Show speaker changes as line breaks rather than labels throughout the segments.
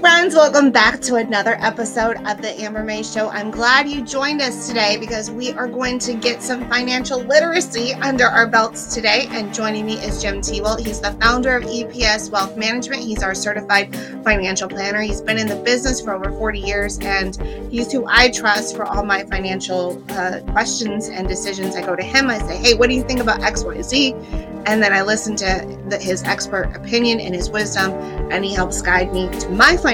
friends, welcome back to another episode of the Amber May Show. I'm glad you joined us today because we are going to get some financial literacy under our belts today. And joining me is Jim Tewalt. He's the founder of EPS Wealth Management. He's our certified financial planner. He's been in the business for over 40 years, and he's who I trust for all my financial uh, questions and decisions. I go to him, I say, Hey, what do you think about X, Y, Z? And then I listen to the, his expert opinion and his wisdom, and he helps guide me to my financial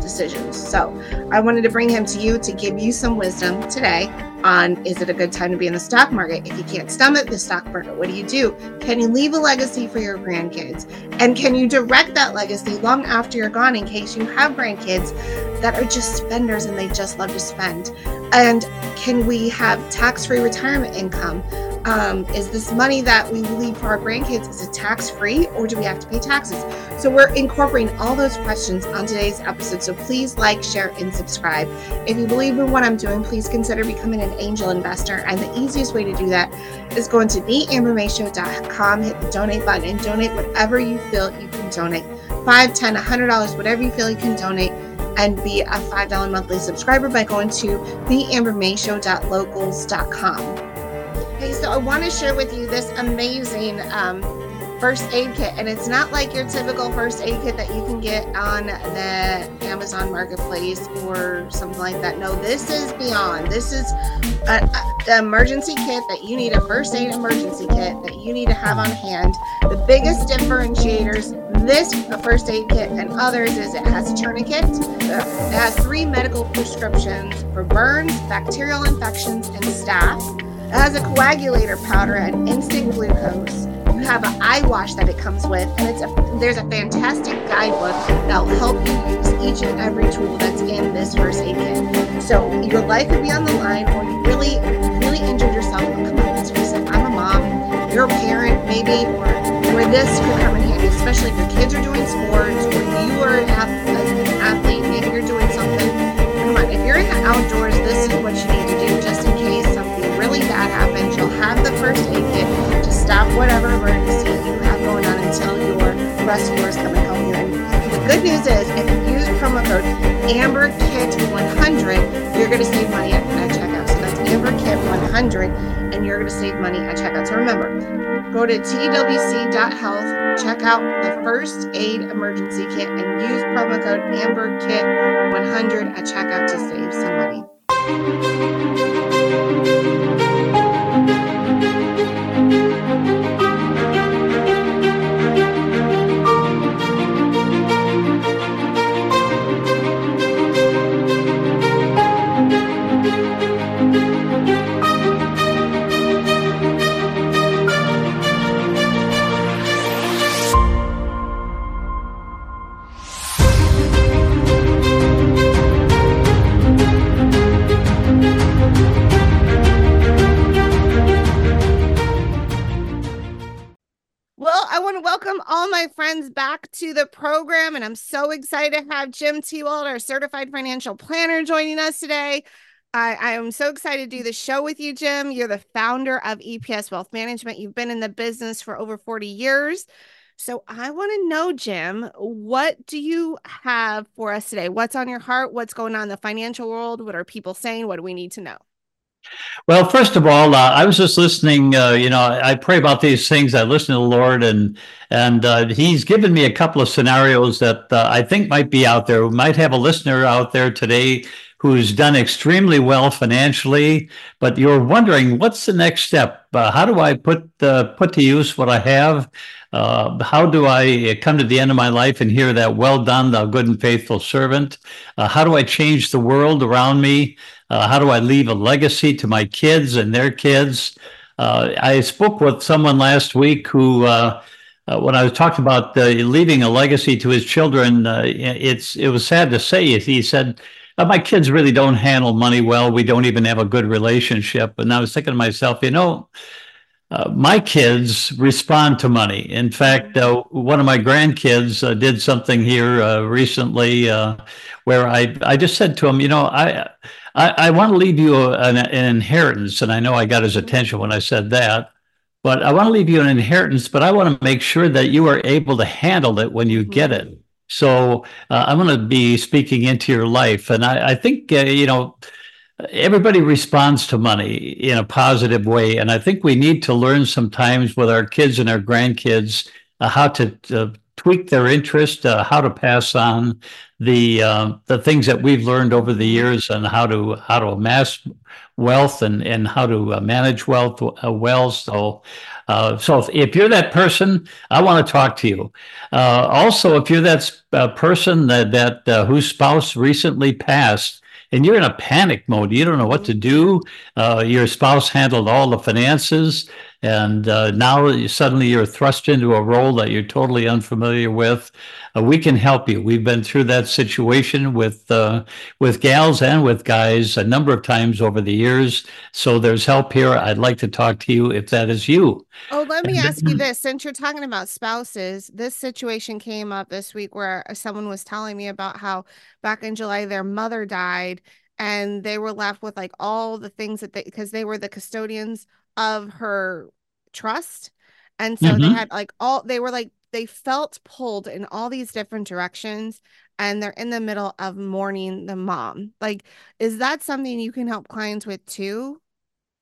decisions. So I wanted to bring him to you to give you some wisdom today on is it a good time to be in the stock market? If you can't stomach the stock market, what do you do? Can you leave a legacy for your grandkids? And can you direct that legacy long after you're gone in case you have grandkids that are just spenders and they just love to spend? And can we have tax free retirement income? Um, is this money that we leave for our grandkids is it tax free or do we have to pay taxes? So we're incorporating all those questions on today's episode. So please like share and subscribe. If you believe in what i'm doing please consider becoming an angel investor. And the easiest way to do that is going to theambermayshow.com hit the donate button and donate whatever you feel you can donate. 5 10 $100 whatever you feel you can donate and be a $5 monthly subscriber by going to theambermayshow.locals.com Okay, so I want to share with you this amazing um, first aid kit. And it's not like your typical first aid kit that you can get on the Amazon Marketplace or something like that. No, this is beyond. This is an emergency kit that you need, a first aid emergency kit that you need to have on hand. The biggest differentiators this first aid kit and others is it has a tourniquet. It has three medical prescriptions for burns, bacterial infections, and staph. It has a coagulator powder and instant glucose. You have an eye wash that it comes with, and it's a there's a fantastic guidebook that'll help you use each and every tool that's in this first aid kit. So your life could be on the line, or you really, really injured yourself. Come on, let's. I'm a mom. You're a parent, maybe, or where this could come in handy, especially if your kids are doing sports, or you are an athlete, maybe you're doing something. Come on, if you're in the outdoors, this is what you need to stop whatever emergency you have going on until your rescuers come and help you. And the good news is, if you use promo code AmberKit100, you're going to save money at, at checkout. So that's AmberKit100, and you're going to save money at checkout. So remember, go to twc.health, check out the first aid emergency kit, and use promo code AmberKit100 at checkout to save some money. Friends back to the program. And I'm so excited to have Jim Tewalt, our certified financial planner, joining us today. I, I am so excited to do the show with you, Jim. You're the founder of EPS Wealth Management. You've been in the business for over 40 years. So I want to know, Jim, what do you have for us today? What's on your heart? What's going on in the financial world? What are people saying? What do we need to know?
Well, first of all, uh, I was just listening. Uh, you know, I pray about these things. I listen to the Lord, and and uh, He's given me a couple of scenarios that uh, I think might be out there. We might have a listener out there today who's done extremely well financially, but you're wondering what's the next step? Uh, how do I put uh, put to use what I have? how do I come to the end of my life and hear that "Well done, thou good and faithful servant"? how do I change the world around me? Uh, how do I leave a legacy to my kids and their kids? Uh, I spoke with someone last week who, uh, uh when I was talking about uh, leaving a legacy to his children, uh, it's it was sad to say. He said, "My kids really don't handle money well. We don't even have a good relationship." And I was thinking to myself, you know. Uh, my kids respond to money. In fact, uh, one of my grandkids uh, did something here recently where I I just said to him, you know, I I, I want to leave you an, an, inheritance, and I know I got his attention when I said that. But I want to leave you an inheritance, but I want to make sure that you are able to handle it when you get it. So uh, I'm going to be speaking into your life, and I, I think uh, you know everybody responds to money in a positive way, and I think we need to learn sometimes with our kids and our grandkids uh, how to tweak their interest, uh, how to pass on the uh, the things that we've learned over the years and how to how to amass wealth and and how to uh, manage wealth uh, well. So. Uh, so if, if, you're that person, I want to talk to you. Uh, also, if you're that person that that whose spouse recently passed, and you're in a panic mode. You don't know what to do. Uh, your spouse handled all the finances and uh, now suddenly you're thrust into a role that you're totally unfamiliar with. Uh, we can help you. We've been through that situation with uh, with gals and with guys a number of times over the years. So there's help here. I'd like to talk to you if that is you.
Oh, let me ask you this: since you're talking about spouses, this situation came up this week where someone was telling me about how back in July their mother died and they were left with like all the things that they because they were the custodians of her trust. And so mm-hmm. they had like all they were like they felt pulled in all these different directions and they're in the middle of mourning the mom. Like is that something you can help clients with too?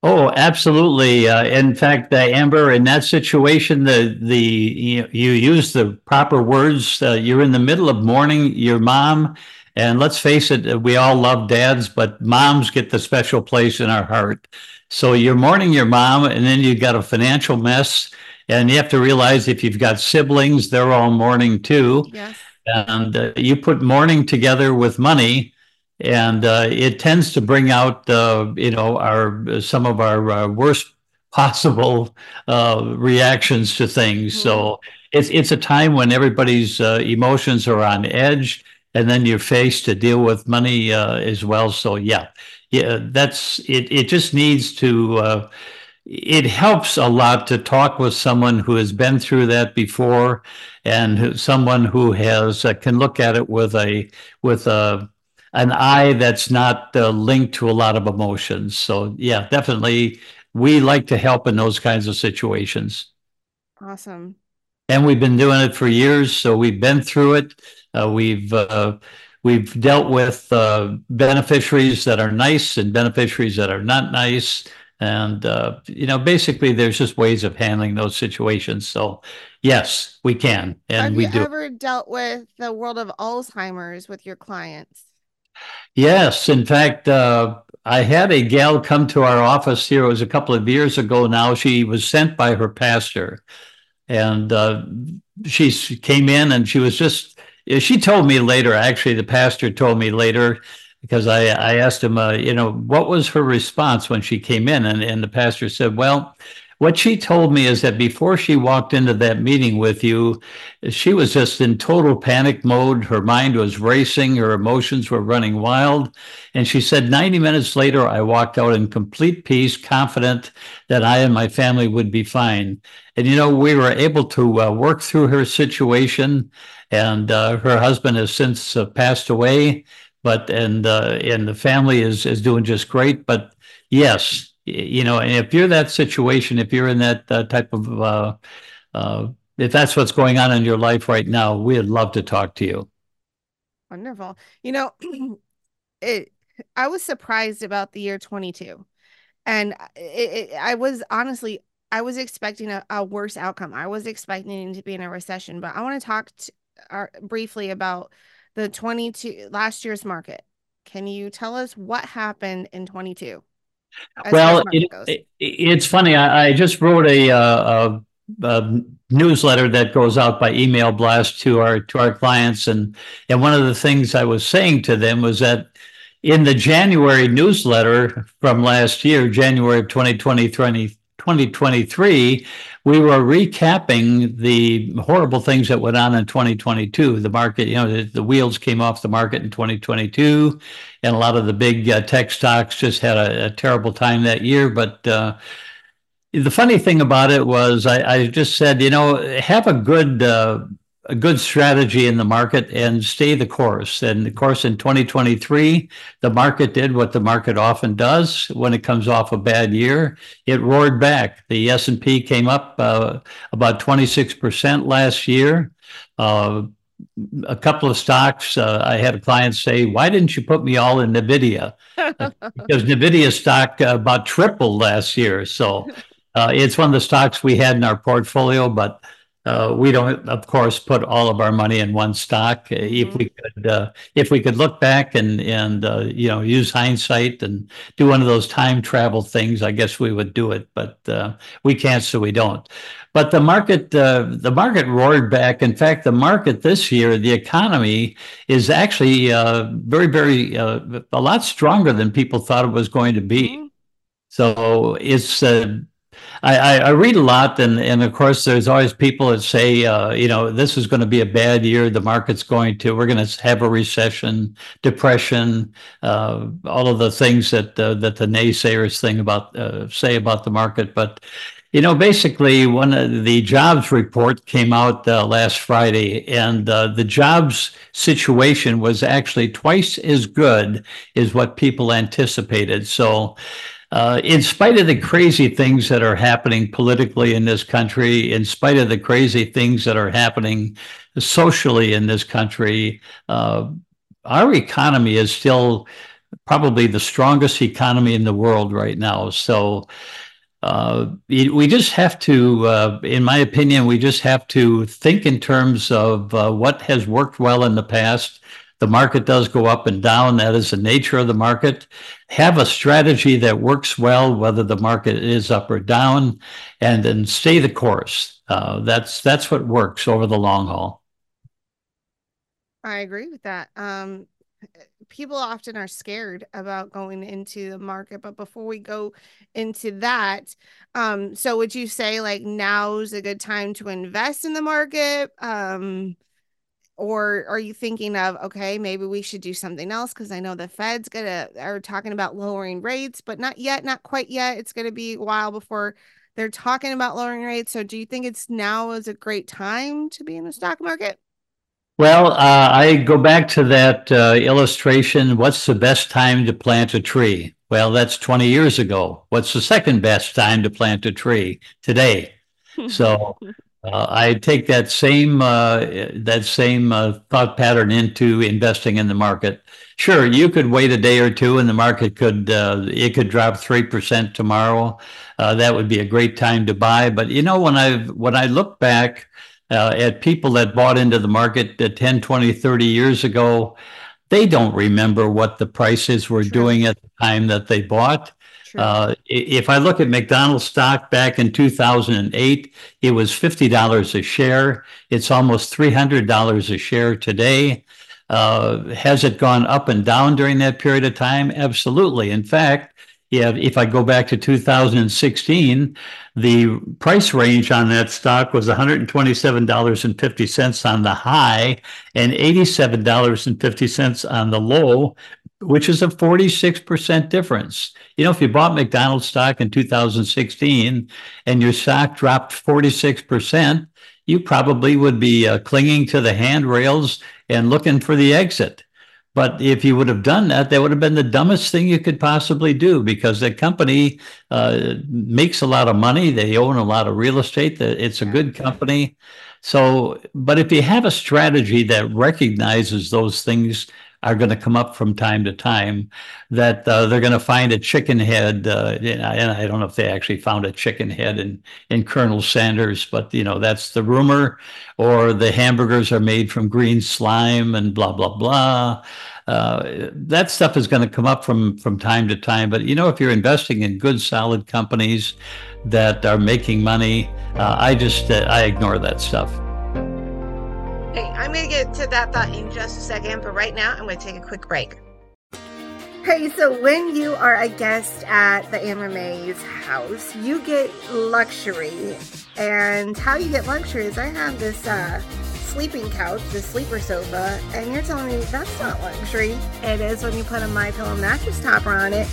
Oh, absolutely. Uh, in fact, uh, Amber, in that situation, the the you, you use the proper words. Uh, you're in the middle of mourning your mom, and let's face it, we all love dads, but moms get the special place in our heart. So you're mourning your mom, and then you've got a financial mess. And you have to realize if you've got siblings, they're all mourning too.
Yes.
And uh, you put mourning together with money, and uh, it tends to bring out, uh, you know, our some of our uh, worst possible uh, reactions to things. Mm-hmm. So it's it's a time when everybody's uh, emotions are on edge, and then you're faced to deal with money as well. So yeah, yeah, that's it. It just needs to. Uh, it helps a lot to talk with someone who has been through that before, and someone who has uh, can look at it with a with a an eye that's not uh, linked to a lot of emotions. So yeah, definitely, we like to help in those kinds of situations.
Awesome.
And we've been doing it for years, so we've been through it. Uh, we've uh, We've dealt with uh, beneficiaries that are nice and beneficiaries that are not nice. And, uh, you know, basically, there's just ways of handling those situations. So, yes, we can. And
Have
we
you
do.
ever dealt with the world of Alzheimer's with your clients?
Yes. In fact, uh, I had a gal come to our office here. It was a couple of years ago now. She was sent by her pastor. And uh, she came in and she was just she told me later, actually, the pastor told me later, because I, I asked him, uh, you know, what was her response when she came in? And, and the pastor said, well, what she told me is that before she walked into that meeting with you, she was just in total panic mode. Her mind was racing, her emotions were running wild. And she said, 90 minutes later, I walked out in complete peace, confident that I and my family would be fine. And, you know, we were able to uh, work through her situation, and uh, her husband has since uh, passed away. But and uh, and the family is is doing just great. But yes, you know, and if you're that situation, if you're in that uh, type of, uh, uh, if that's what's going on in your life right now, we'd love to talk to you.
Wonderful. You know, it. I was surprised about the year 22, and it, it, I was honestly, I was expecting a, a, worse outcome. I was expecting to be in a recession, but I want to talk to, uh, briefly about the 22 last year's market. Can you tell us what happened in 22?
well, it, it, it's funny. I, I just wrote a, uh, a, a, newsletter that goes out by email blast to our to our clients, and and one of the things I was saying to them was that in the January newsletter from last year, January of 2020, 2023, we were recapping the horrible things that went on in 2022. The market, you know, the, the wheels came off the market in 2022, and a lot of the big uh, tech stocks just had a, a, terrible time that year. But uh, the funny thing about it was, I, I, just said, you know, have a good uh, a good strategy in the market and stay the course. And of course, in 2023, the market did what the market often does when it comes off a bad year. It roared back. The S&P came up uh, about 26% last year. Uh, a couple of stocks. Uh, I had a client say, "Why didn't you put me all in Nvidia?" because Nvidia stock uh, about tripled last year. So uh, it's one of the stocks we had in our portfolio, but uh, we don't, of course, put all of our money in one stock. Uh, if we could, uh, if we could look back and and uh, you know use hindsight and do one of those time travel things, I guess we would do it. But uh, we can't, so we don't. But the market, uh, the market roared back. In fact, the market this year, the economy is actually very, very a lot stronger than people thought it was going to be. Mm-hmm. So it's I, I, read a lot, and, and of course, there's always people that say, uh, you know, this is going to be a bad year. The market's going to, we're going to have a recession, depression, uh, all of the things that uh, that the naysayers thing about uh, say about the market. But you know, basically, one of the jobs report came out uh, last Friday, and uh, the jobs situation was actually twice as good as what people anticipated. So uh, in spite of the crazy things that are happening politically in this country, in spite of the crazy things that are happening socially in this country, uh, our economy is still probably the strongest economy in the world right now. So uh, we just have to, uh, in my opinion, we just have to think in terms of uh, what has worked well in the past the market does go up and down. That is the nature of the market. Have a strategy that works well, whether the market is up or down, and then stay the course. Uh, that's that's what works over the long haul.
I agree with that. Um, people often are scared about going into the market, but before we go into that, um, so would you say like now's a good time to invest in the market? Um, or are you thinking of okay maybe we should do something else because i know the fed's gonna are talking about lowering rates but not yet not quite yet. It's gonna be a while before they're talking about lowering rates. So do you think it's now is a great time to be in the stock market?
Well uh, i go back to that uh, illustration what's the best time to plant a tree? Well that's 20 years ago. What's the second best time to plant a tree? Today. So uh, I take that same uh, that same uh, thought pattern into investing in the market. Sure, you could wait a day or two, and the market could uh, it could drop three percent tomorrow. Uh, that would be a great time to buy. But you know, when I when I look back uh, at people that bought into the market 10, 20, 30 years ago, they don't remember what the prices were doing at the time that they bought. Uh, if I look at McDonald's stock back in 2008, it was $50 a share. It's almost $300 a share today. Uh, has it gone up and down during that period of time? Absolutely. In fact, yeah, if I go back to 2016, the price range on that stock was $127.50 on the high and $87.50 on the low which is a 46% difference. You know, if you bought McDonald's stock in 2016 and your stock dropped 46%, you probably would be uh, clinging to the handrails and looking for the exit. But if you would have done that, that would have been the dumbest thing you could possibly do because the company uh, makes a lot of money. They own a lot of real estate. It's a good company. So, but if you have a strategy that recognizes those things are going to come up from time to time that uh, they're going to find a chicken head uh, and I don't know if they actually found a chicken head in in Colonel Sanders but you know that's the rumor. Or the hamburgers are made from green slime and blah blah blah. Uh, that stuff is going to come up from from time to time. But you know if you're investing in good solid companies that are making money uh, I just uh, I ignore that stuff
Hey, I'm going to get to that thought in just a second, but right now I'm going to take a quick break. Hey, so when you are a guest at the Amber house, you get luxury. And how you get luxury is I have this uh, sleeping couch, this sleeper sofa, and you're telling me that's not luxury. It is when you put a My Pillow mattress topper on it.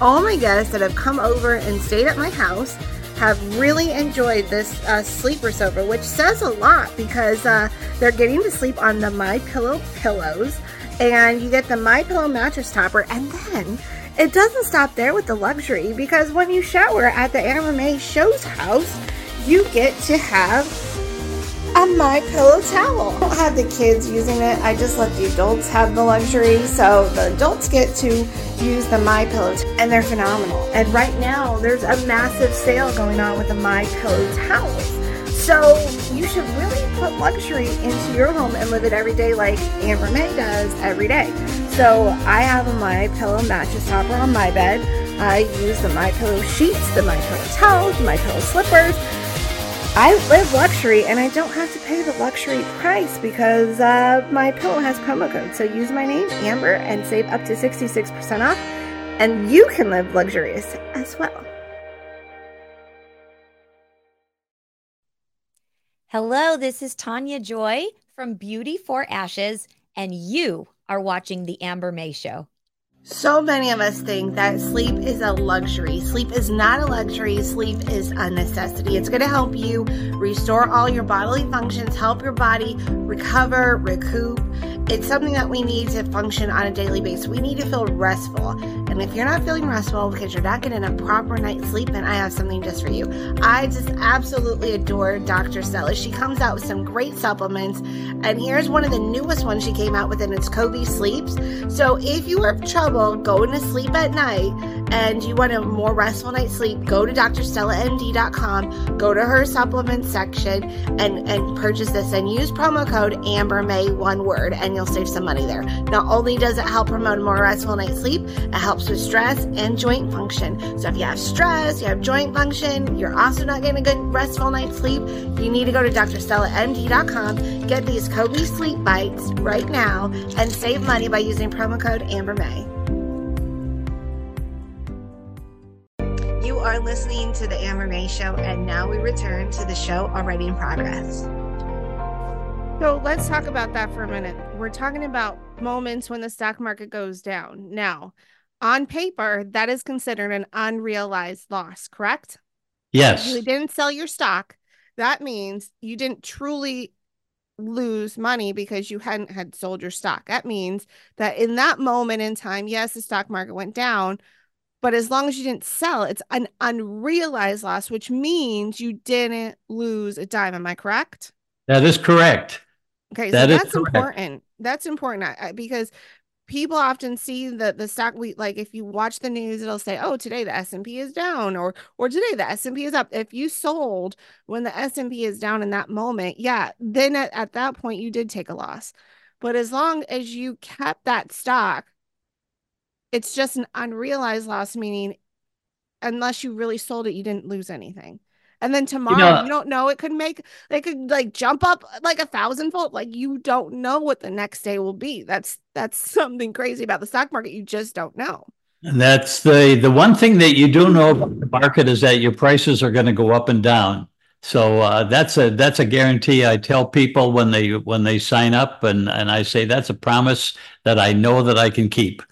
All my guests that have come over and stayed at my house have really enjoyed this uh, sleeper sofa, which says a lot because uh, they're getting to sleep on the My Pillow pillows, and you get the My Pillow mattress topper, and then it doesn't stop there with the luxury because when you shower at the May Show's house, you get to have a my pillow towel. I don't have the kids using it. I just let the adults have the luxury. So the adults get to use the my pillow and they're phenomenal. And right now there's a massive sale going on with the my pillow towels. So you should really put luxury into your home and live it every day like Amber May does every day. So I have a my pillow mattress topper on my bed. I use the my pillow sheets, the my pillow towels, my pillow slippers. I live luxury and I don't have to pay the luxury price because uh, my pillow has promo code. So use my name, Amber, and save up to 66% off. And you can live luxurious as well.
Hello, this is Tanya Joy from Beauty for Ashes, and you are watching The Amber May Show.
So many of us think that sleep is a luxury. Sleep is not a luxury, sleep is a necessity. It's going to help you restore all your bodily functions, help your body recover, recoup. It's something that we need to function on a daily basis. We need to feel restful. And if you're not feeling restful because you're not getting a proper night's sleep, then I have something just for you. I just absolutely adore Dr. Stella. She comes out with some great supplements. And here's one of the newest ones she came out with, and it's Kobe Sleeps. So if you have trouble going to sleep at night and you want a more restful night's sleep, go to drstellamd.com, go to her supplement section, and, and purchase this and use promo code AmberMay, one word, and you'll save some money there. Not only does it help promote a more restful night's sleep, it helps with stress and joint function. So if you have stress, you have joint function, you're also not getting a good restful night's sleep, you need to go to drstellamd.com, get these Kobe sleep bites right now, and save money by using promo code AmberMay. You are listening to the Amber May Show, and now we return to the show already in progress. So let's talk about that for a minute. We're talking about moments when the stock market goes down. Now, on paper, that is considered an unrealized loss, correct?
Yes.
You didn't sell your stock. That means you didn't truly lose money because you hadn't had sold your stock. That means that in that moment in time, yes, the stock market went down, but as long as you didn't sell, it's an unrealized loss, which means you didn't lose a dime. Am I correct?
That is correct.
Okay, that so that's important. That's important because people often see the the stock we like if you watch the news it'll say oh today the S&P is down or or today the S&P is up if you sold when the S&P is down in that moment yeah then at, at that point you did take a loss but as long as you kept that stock it's just an unrealized loss, meaning unless you really sold it, you didn't lose anything. And then tomorrow, you, know, you don't know. It could make they could like jump up like a thousand fold. Like you don't know what the next day will be. That's that's something crazy about the stock market. You just don't know.
And that's the the one thing that you do know about the market is that your prices are going to go up and down. So uh, that's a that's a guarantee. I tell people when they when they sign up, and and I say that's a promise that I know that I can keep.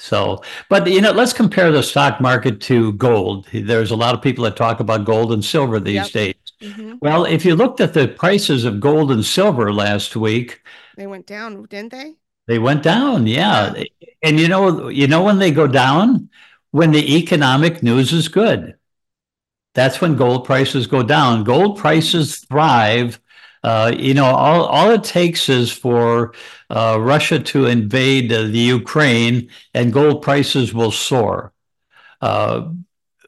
So, but you know, let's compare the stock market to gold. There's a lot of people that talk about gold and silver these yep. days. Mm-hmm. Well, if you looked at the prices of gold and silver last week,
they went down, didn't they?
They went down, yeah. yeah. And you know, you know when they go down, when the economic news is good. That's when gold prices go down. Gold prices thrive uh, you know, all, all it takes is for uh, Russia to invade uh, the Ukraine and gold prices will soar. Uh,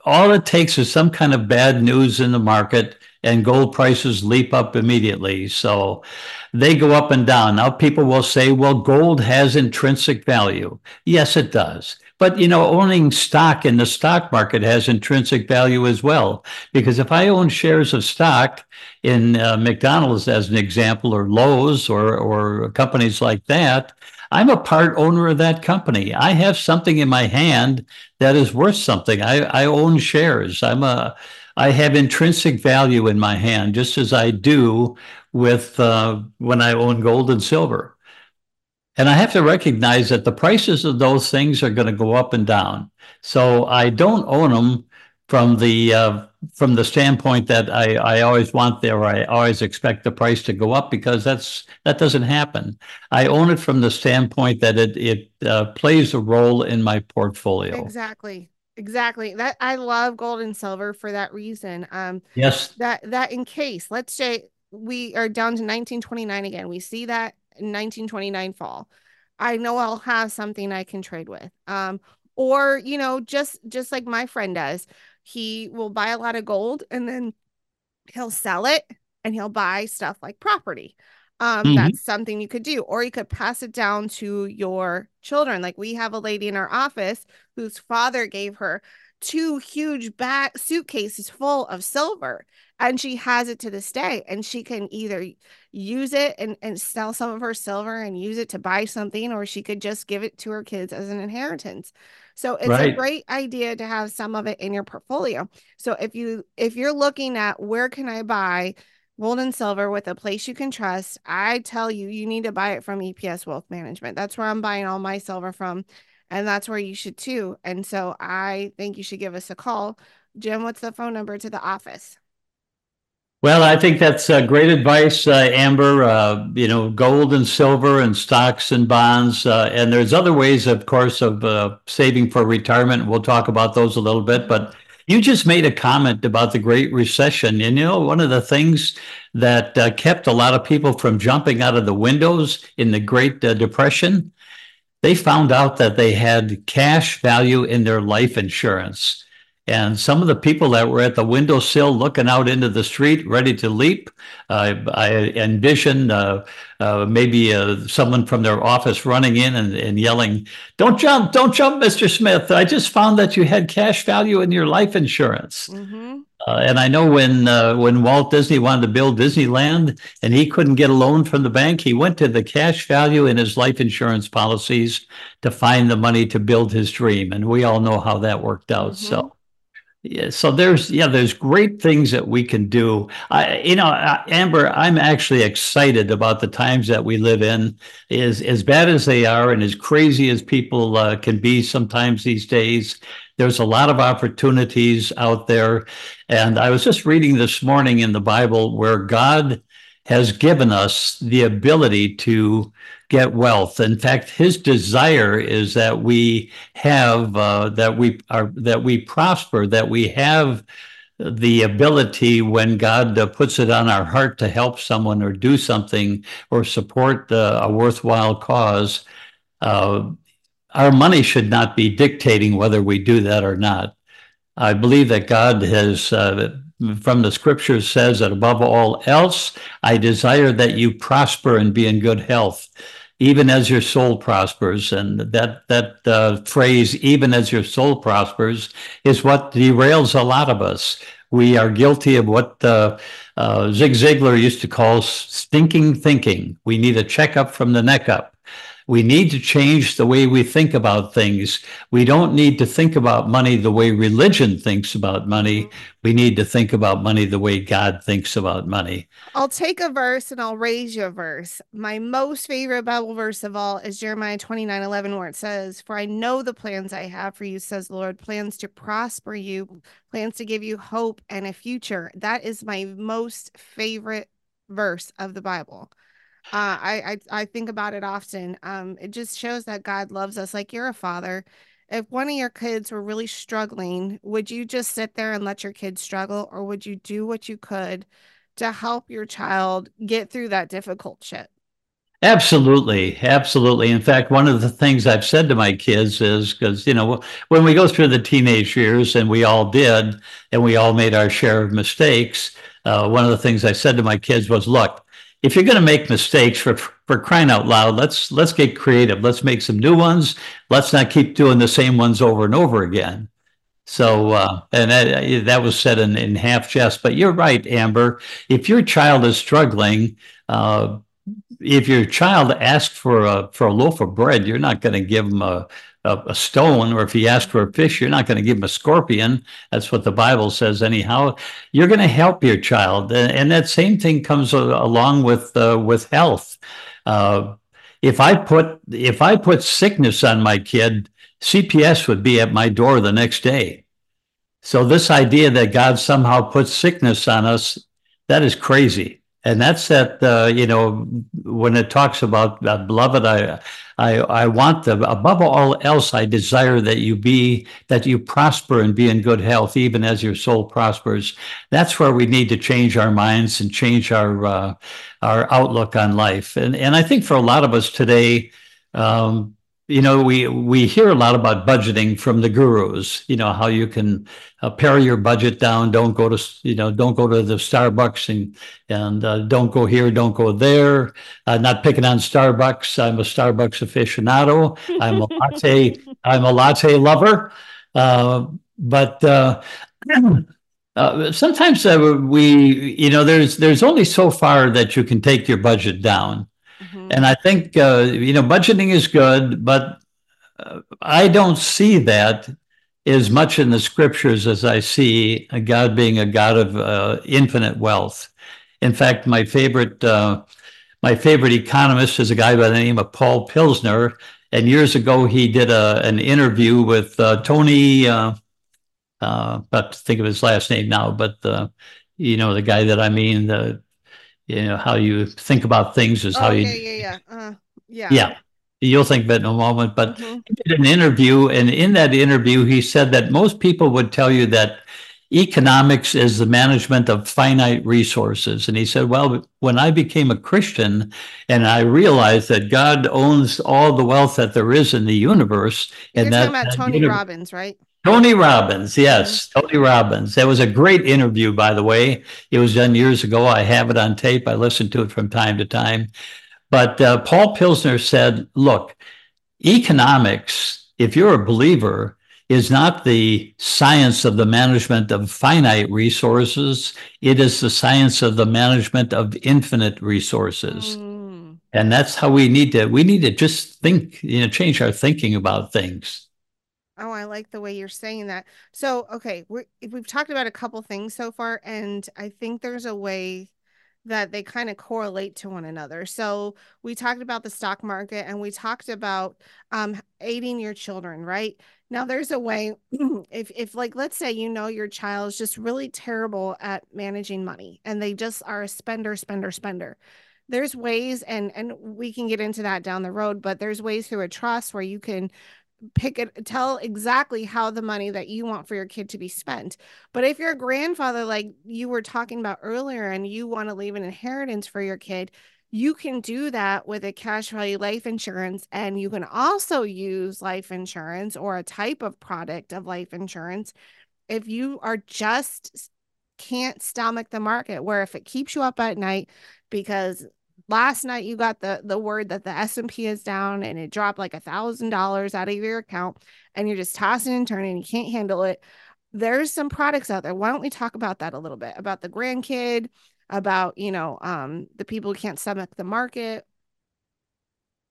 all it takes is some kind of bad news in the market and gold prices leap up immediately. So they go up and down. Now people will say, well, gold has intrinsic value. Yes, it does. But you know, owning stock in the stock market has intrinsic value as well. Because if I own shares of stock in uh, McDonald's, as an example, or Lowe's, or or companies like that, I'm a part owner of that company. I have something in my hand that is worth something. I, I own shares. I'm a I have intrinsic value in my hand, just as I do with uh, when I own gold and silver. And I have to recognize that the prices of those things are going to go up and down. So I don't own them from the uh, from the standpoint that I, I always want there, I always expect the price to go up because that's that doesn't happen. I own it from the standpoint that it it uh, plays a role in my portfolio.
Exactly, exactly. That I love gold and silver for that reason. Um,
yes.
That that in case, let's say we are down to 1929 again. We see that 1929 fall. I know I'll have something I can trade with. Um, or you know, just just like my friend does, he will buy a lot of gold and then he'll sell it and he'll buy stuff like property. Um, mm-hmm. that's something you could do, or you could pass it down to your children. Like we have a lady in our office whose father gave her two huge bag suitcases full of silver and she has it to this day and she can either use it and, and sell some of her silver and use it to buy something or she could just give it to her kids as an inheritance so it's right. a great idea to have some of it in your portfolio so if you if you're looking at where can i buy gold and silver with a place you can trust i tell you you need to buy it from eps wealth management that's where i'm buying all my silver from and that's where you should too. And so I think you should give us a call. Jim, what's the phone number to the office?
Well, I think that's uh, great advice, uh, Amber. Uh, you know, gold and silver and stocks and bonds. Uh, and there's other ways, of course, of uh, saving for retirement. We'll talk about those a little bit. But you just made a comment about the Great Recession. And, you know, one of the things that uh, kept a lot of people from jumping out of the windows in the Great Depression they found out that they had cash value in their life insurance. And some of the people that were at the windowsill looking out into the street, ready to leap, uh, I envision uh, uh, maybe uh, someone from their office running in and, and, yelling, Don't jump, don't jump, Mr. Smith. I just found that you had cash value in your life insurance. Mm-hmm. Uh, and I know when uh, when Walt Disney wanted to build Disneyland and he couldn't get a loan from the bank, he went to the cash value in his life insurance policies to find the money to build his dream. And we all know how that worked out. Mm-hmm. So yeah, so there's yeah, there's great things that we can do. I, you know, Amber, I'm actually excited about the times that we live in. Is as bad as they are, and as crazy as people uh, can be sometimes these days. There's a lot of opportunities out there, and I was just reading this morning in the Bible where God has given us the ability to get wealth. In fact, his desire is that we have uh, that we are that we prosper, that we have the ability when God uh, puts it on our heart to help someone or do something or support uh, a worthwhile cause. Uh, our money should not be dictating whether we do that or not. I believe that God has uh, from the scriptures says that above all else, I desire that you prosper and be in good health even as your soul prospers. And that that uh, phrase, even as your soul prospers, is what derails a lot of us. We are guilty of what uh, uh, Zig Ziglar used to call stinking thinking. We need a checkup from the neck up. We need to change the way we think about things. We don't need to think about money the way religion thinks about money. Mm-hmm. We need to think about money the way God thinks about money.
I'll take a verse and I'll raise you a verse. My most favorite Bible verse of all is Jeremiah 29 11, where it says, For I know the plans I have for you, says the Lord, plans to prosper you, plans to give you hope and a future. That is my most favorite verse of the Bible. Uh, I, I I think about it often. Um, it just shows that God loves us. Like you're a father. If one of your kids were really struggling, would you just sit there and let your kids struggle, or would you do what you could to help your child get through that difficult shit?
Absolutely, absolutely. In fact, one of the things I've said to my kids is because you know when we go through the teenage years, and we all did, and we all made our share of mistakes. Uh, one of the things I said to my kids was, "Look, if you're going to make mistakes for for crying out loud, let's let's get creative. Let's make some new ones. Let's not keep doing the same ones over and over again. So, uh, and that, that was said in, in half jest, but you're right, Amber. If your child is struggling, uh, if your child asks for a for a loaf of bread, you're not going to give them a a, a, stone, or if he asks for a fish, you're not going to give him a scorpion. That's what the Bible says, anyhow. You're going to help your child, and that same thing comes along with uh, with health. Uh, if I put if I put sickness on my kid, CPS would be at my door the next day. So this idea that God somehow puts sickness on us, that is crazy. And that's that uh, you know when it talks about uh, beloved i i i want above all else i desire that you be that you prosper and be in good health even as your soul prospers. That's where we need to change our minds and change our uh, our outlook on life. And and i think for a lot of us today um, you know we we hear a lot about budgeting from the gurus you know how you can uh, pare your budget down don't go to you know don't go to the starbucks and and uh, don't go here don't go there. Uh, not picking on starbucks. I'm a starbucks aficionado. I'm a latte i'm a latte lover. Uh, but uh, uh, sometimes we you know there's there's only so far that you can take your budget down Mm-hmm. And I think, uh, you know, budgeting is good, but uh, I don't see that as much in the scriptures as I see God being a God of uh, infinite wealth. In fact, my favorite uh, my favorite economist is a guy by the name of Paul Pilzer. And years ago, he did a, an interview with uh, Tony. Uh, uh, about to think of his last name now, but uh, you know the guy that I mean, the you know how you think about things is how you
yeah yeah yeah uh, yeah.
Yeah you'll think of it in a moment but mm-hmm. he did an interview and in that interview he said that most people would tell you that economics is the management of finite resources. And he said well when i became a christian and i realized that god owns all the wealth that there is in the universe
You're
and
that, about that tony universe, robbins right
Tony Robbins, yes, Tony Robbins. That was a great interview, by the way. It was done years ago. I have it on tape. I listen to it from time to time. But uh, Paul Pilzer said, look, economics, if you're a believer, is not the science of the management of finite resources. It is the science of the management of infinite resources. Mm. And that's how we need to, we need to just think, you know, change our thinking about things.
Oh, I like the way you're saying that. So, okay, we we've talked about a couple things so far, and I think there's a way that they kind of correlate to one another. So, we talked about the stock market and we talked about um, aiding your children, right? Now, there's a way if if like let's say you know your child is just really terrible at managing money and they just are a spender, spender, spender there's ways and and we can get into that down the road but there's ways through a trust where you can pick it tell exactly how the money that you want for your kid to be spent. But if you're a grandfather like you were talking about earlier and you want to leave an inheritance for your kid you can do that with a cash value life insurance and you can also use life insurance or a type of product of life insurance if you are just can't stomach the market where if it keeps you up at night because last night you got the the word that the S&P is down and it dropped like a thousand dollars out of your account and you're just tossing and turning you can't handle it there's some products out there why don't we talk about that a little bit about the grandkid about you know um the people who can't stomach the market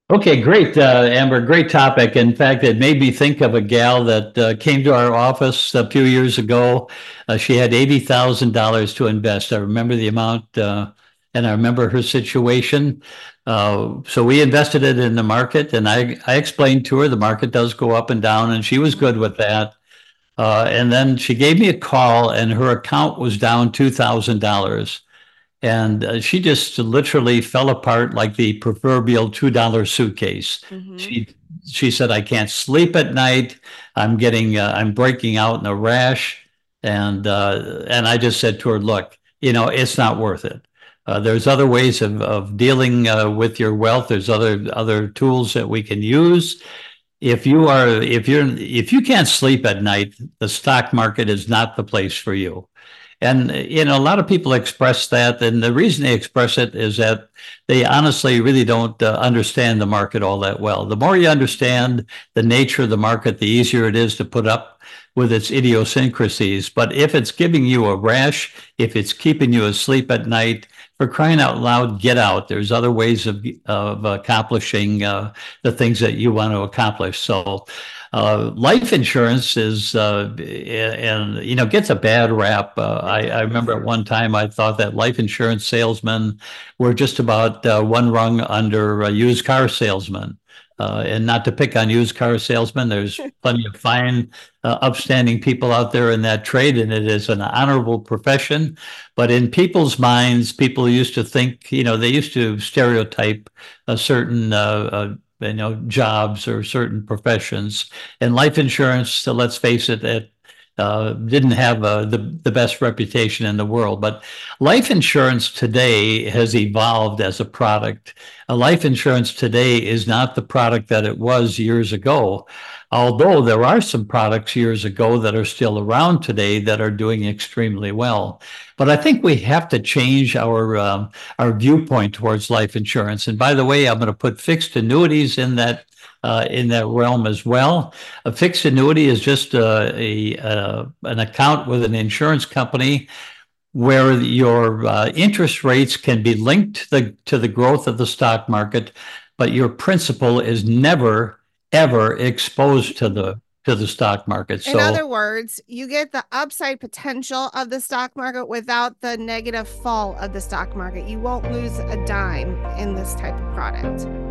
Okay, great, uh, Amber. Great topic. In fact, it made me think of a gal that uh, came to our office a few years ago. Uh, she had eighty thousand dollars to invest. I remember the amount uh, and I remember her situation. Uh, so we invested it in the market, and I I explained to her the market does go up and down, and she was good with that. Uh, and then she gave me a call, and her account was down two thousand dollars, and uh, she just literally fell apart like the proverbial two dollar suitcase. Mm-hmm. She she said, "I can't sleep at night. I'm getting uh, I'm breaking out in a rash," and uh, and I just said to her, "Look, you know, it's not worth it." Uh, there's other ways of, of dealing uh, with your wealth. There's other other tools that we can use. If you are if you're if you can't sleep at night, the stock market is not the place for you. And you know, a lot of people express that, and the reason they express it is that they honestly really don't uh, understand the market all that well. The more you understand the nature of the market, the easier it is to put up with its idiosyncrasies. But if it's giving you a rash, if it's keeping you asleep at night, for crying out loud, get out. There's other ways of of accomplishing uh, the things that you want to accomplish. So, uh, life insurance is uh, and you know gets a bad rap. Uh, I, I, remember at one time I thought that life insurance salesmen were just about uh, one rung under used car salesmen. Uh, and not to pick on used car salesmen, there's plenty of fine, uh, upstanding people out there in that trade, and it is an honorable profession. But in people's minds, people used to think, you know, they used to stereotype a certain, uh, uh you know, jobs or certain professions. And life insurance, so let's face it, it uh, didn't have uh, the the best reputation in the world. But life insurance today has evolved as a product. A life insurance today is not the product that it was years ago. Although there are some products years ago that are still around today that are doing extremely well, but I think we have to change our um, our viewpoint towards life insurance. And by the way, I'm going to put fixed annuities in that uh, in that realm as well. A fixed annuity is just a, a, a an account with an insurance company where your uh, interest rates can be linked to the to the growth of the stock market, but your principal is never ever exposed to the to the stock market.
So, in other words, you get the upside potential of the stock market without the negative fall of the stock market. You won't lose a dime in this type of product.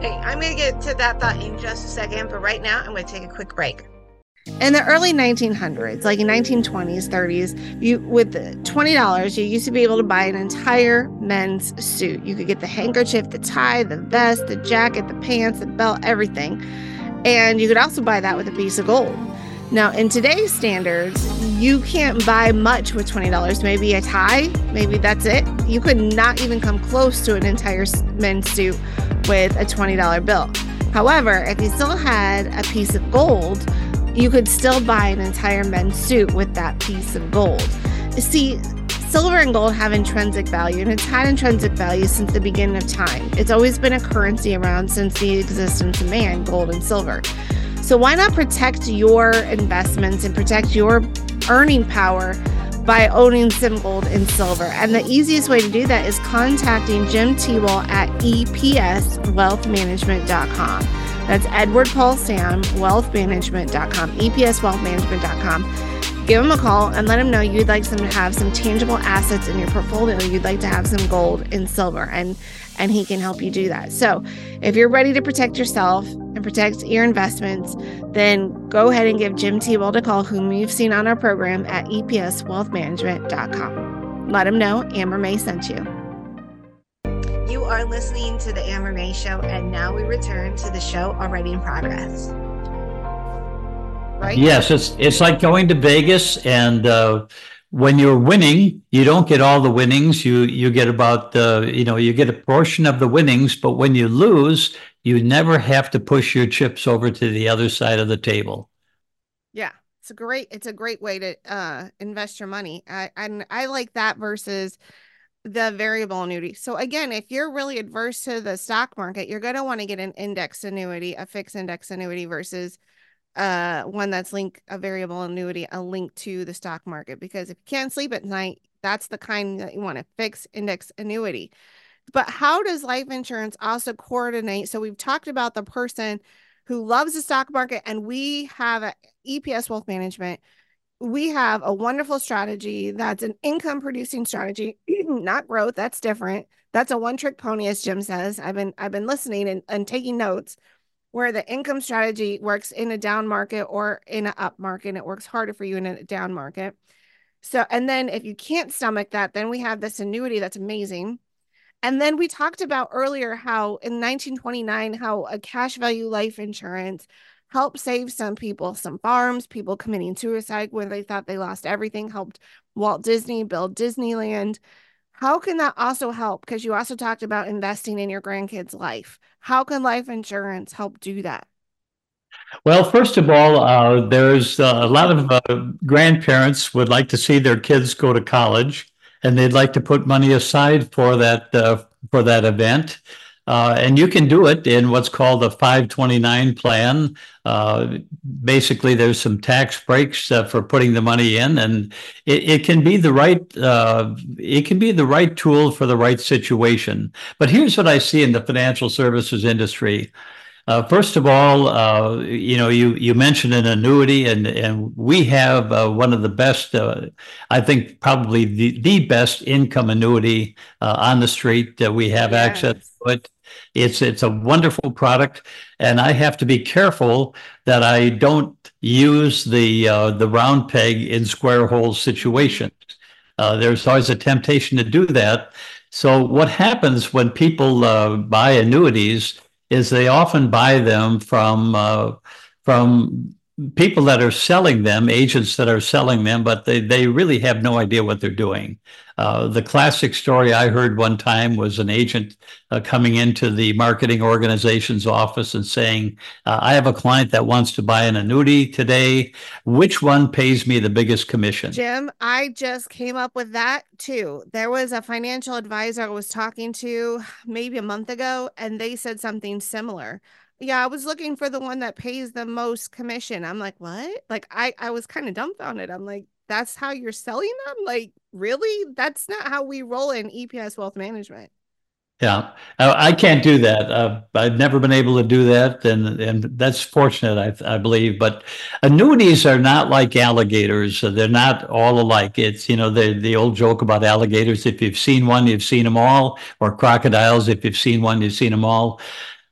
Hey, I'm going to get to that thought in just a second, but right now I'm going to take a quick break. In the early 1900s, like in 1920s, 30s, you with $20, you used to be able to buy an entire men's suit. You could get the handkerchief, the tie, the vest, the jacket, the pants, the belt, everything. And you could also buy that with a piece of gold. Now, in today's standards, you can't buy much with $20. Maybe a tie, maybe that's it. You could not even come close to an entire men's suit with a $20 bill. However, if you still had a piece of gold, you could still buy an entire men's suit with that piece of gold. See, silver and gold have intrinsic value, and it's had intrinsic value since the beginning of time. It's always been a currency around since the existence of man, gold and silver. So, why not protect your investments and protect your earning power by owning some gold and silver? And the easiest way to do that is contacting Jim Tewalt at EPSWealthManagement.com. That's Edward Paul Sam, wealthmanagement.com, EPSwealthmanagement.com give him a call and let him know you'd like some to have some tangible assets in your portfolio. You'd like to have some gold and silver, and and he can help you do that. So, if you're ready to protect yourself and protect your investments, then go ahead and give Jim Tewalt a call, whom you've seen on our program at EPSWealthManagement.com. Let him know Amber May sent you. You are listening to the Amber May Show, and now we return to the show already in progress right?
Yes, it's it's like going to Vegas and uh, when you're winning, you don't get all the winnings. You you get about uh, you know you get a portion of the winnings, but when you lose, you never have to push your chips over to the other side of the table.
Yeah, it's a great it's a great way to uh, invest your money. I and I like that versus the variable annuity. So again, if you're really adverse to the stock market, you're going to want to get an index annuity, a fixed index annuity versus uh one that's linked a variable annuity a link to the stock market because if you can't sleep at night that's the kind that you want to fix index annuity but how does life insurance also coordinate so we've talked about the person who loves the stock market and we have eps wealth management we have a wonderful strategy that's an income producing strategy not growth that's different that's a one trick pony as jim says i've been i've been listening and, and taking notes where the income strategy works in a down market or in an up market. And It works harder for you in a down market. So, and then if you can't stomach that, then we have this annuity that's amazing. And then we talked about earlier how in 1929, how a cash value life insurance helped save some people, some farms, people committing suicide when they thought they lost everything, helped Walt Disney build Disneyland. How can that also help? Because you also talked about investing in your grandkids' life. How can life insurance help do that?
Well, first of all, uh, there's uh, a lot of uh, grandparents would like to see their kids go to college, and they'd like to put money aside for that uh, for that event. Uh, and you can do it in what's called a 529 plan. Uh, basically, there's some tax breaks uh, for putting the money in, and it, it can be the right uh, it can be the right tool for the right situation. But here's what I see in the financial services industry. Uh, first of all, uh, you know, you you mentioned an annuity, and and we have uh, one of the best, uh, I think, probably the, the best income annuity uh, on the street. That we have yes. access to it. It's it's a wonderful product, and I have to be careful that I don't use the uh, the round peg in square hole situations. Uh, there's always a temptation to do that. So what happens when people uh, buy annuities is they often buy them from uh, from people that are selling them, agents that are selling them, but they, they really have no idea what they're doing. Uh, the classic story I heard one time was an agent uh, coming into the marketing organization's office and saying, uh, I have a client that wants to buy an annuity today. Which one pays me the biggest commission?
Jim, I just came up with that too. There was a financial advisor I was talking to maybe a month ago, and they said something similar yeah, I was looking for the one that pays the most commission. I'm like, what? Like I I was kind of dumbfounded. I'm like, that's how you're selling them? Like, really? That's not how we roll in EPS wealth management.
Yeah, I can't do that. Uh, I've never been able to do that, and and that's fortunate, I, I believe. But annuities are not like alligators; they're not all alike. It's you know the the old joke about alligators: if you've seen one, you've seen them all, or crocodiles: if you've seen one, you've seen them all.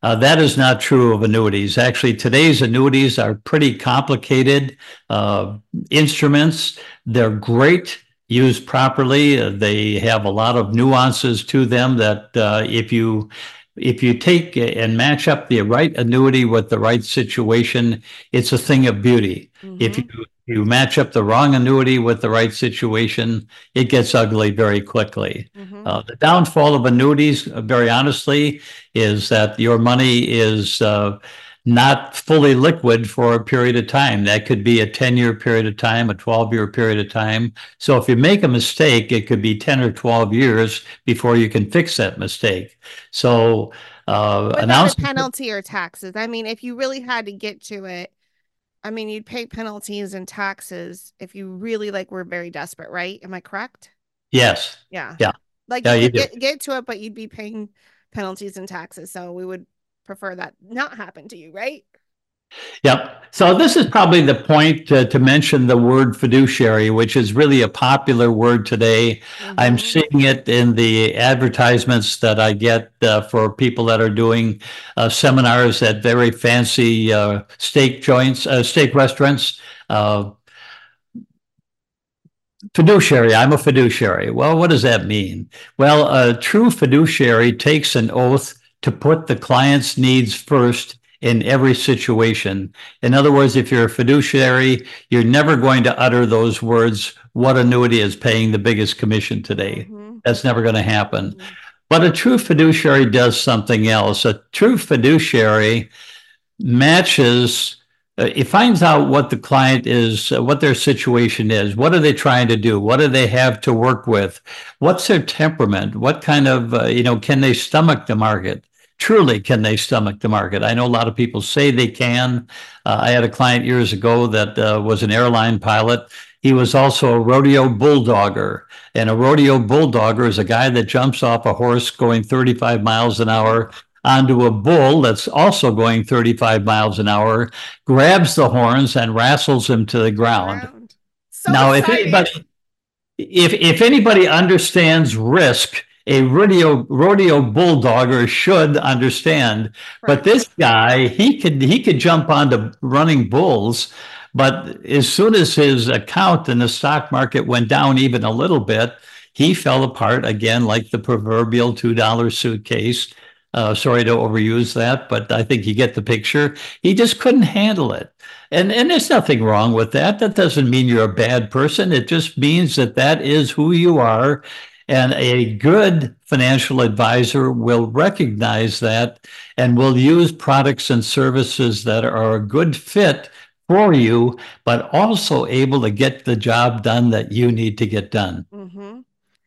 Uh, that is not true of annuities. Actually, today's annuities are pretty complicated uh, instruments. They're great used properly. Uh, they have a lot of nuances to them that uh, if you if you take and match up the right annuity with the right situation, it's a thing of beauty. Mm-hmm. If you you match up the wrong annuity with the right situation, it gets ugly very quickly. Mm-hmm. Uh, the downfall of annuities, uh, very honestly, is that your money is uh, not fully liquid for a period of time. That could be a 10 year period of time, a 12 year period of time. So if you make a mistake, it could be 10 or 12 years before you can fix that mistake. So, uh,
penalty or taxes. I mean, if you really had to get to it, I mean, you'd pay penalties and taxes if you really like were very desperate, right? Am I correct?
Yes.
Yeah.
Yeah.
Like yeah, you, you get, get to it, but you'd be paying penalties and taxes. So we would prefer that not happen to you, right?
Yep. So this is probably the point to, to mention the word fiduciary, which is really a popular word today. Mm-hmm. I'm seeing it in the advertisements that I get uh, for people that are doing uh, seminars at very fancy uh, steak joints, uh, steak restaurants. Uh, fiduciary, I'm a fiduciary. Well, what does that mean? Well, a true fiduciary takes an oath to put the client's needs first in every situation. In other words, if you're a fiduciary, you're never going to utter those words, what annuity is paying the biggest commission today? Mm-hmm. That's never going to happen. Mm-hmm. But a true fiduciary does something else. A true fiduciary matches uh, it finds out what the client is, uh, what their situation is. What are they trying to do? What do they have to work with? What's their temperament? What kind of, uh, you know, can they stomach the market? Truly can they stomach the market? I know a lot of people say they can. Uh, I had a client years ago that uh, was an airline pilot. He was also a rodeo bulldogger. And a rodeo bulldogger is a guy that jumps off a horse going 35 miles an hour onto a bull that's also going 35 miles an hour, grabs the horns and wrestles him to the ground. So now, exciting. if anybody if if anybody understands risk, a rodeo rodeo bulldogger should understand. Right. But this guy, he could he could jump onto running bulls, but as soon as his account in the stock market went down even a little bit, he fell apart again, like the proverbial two dollar suitcase. Uh, sorry to overuse that, but I think you get the picture. He just couldn't handle it. And, and there's nothing wrong with that. That doesn't mean you're a bad person. It just means that that is who you are. And a good financial advisor will recognize that and will use products and services that are a good fit for you, but also able to get the job done that you need to get done.
Mm-hmm.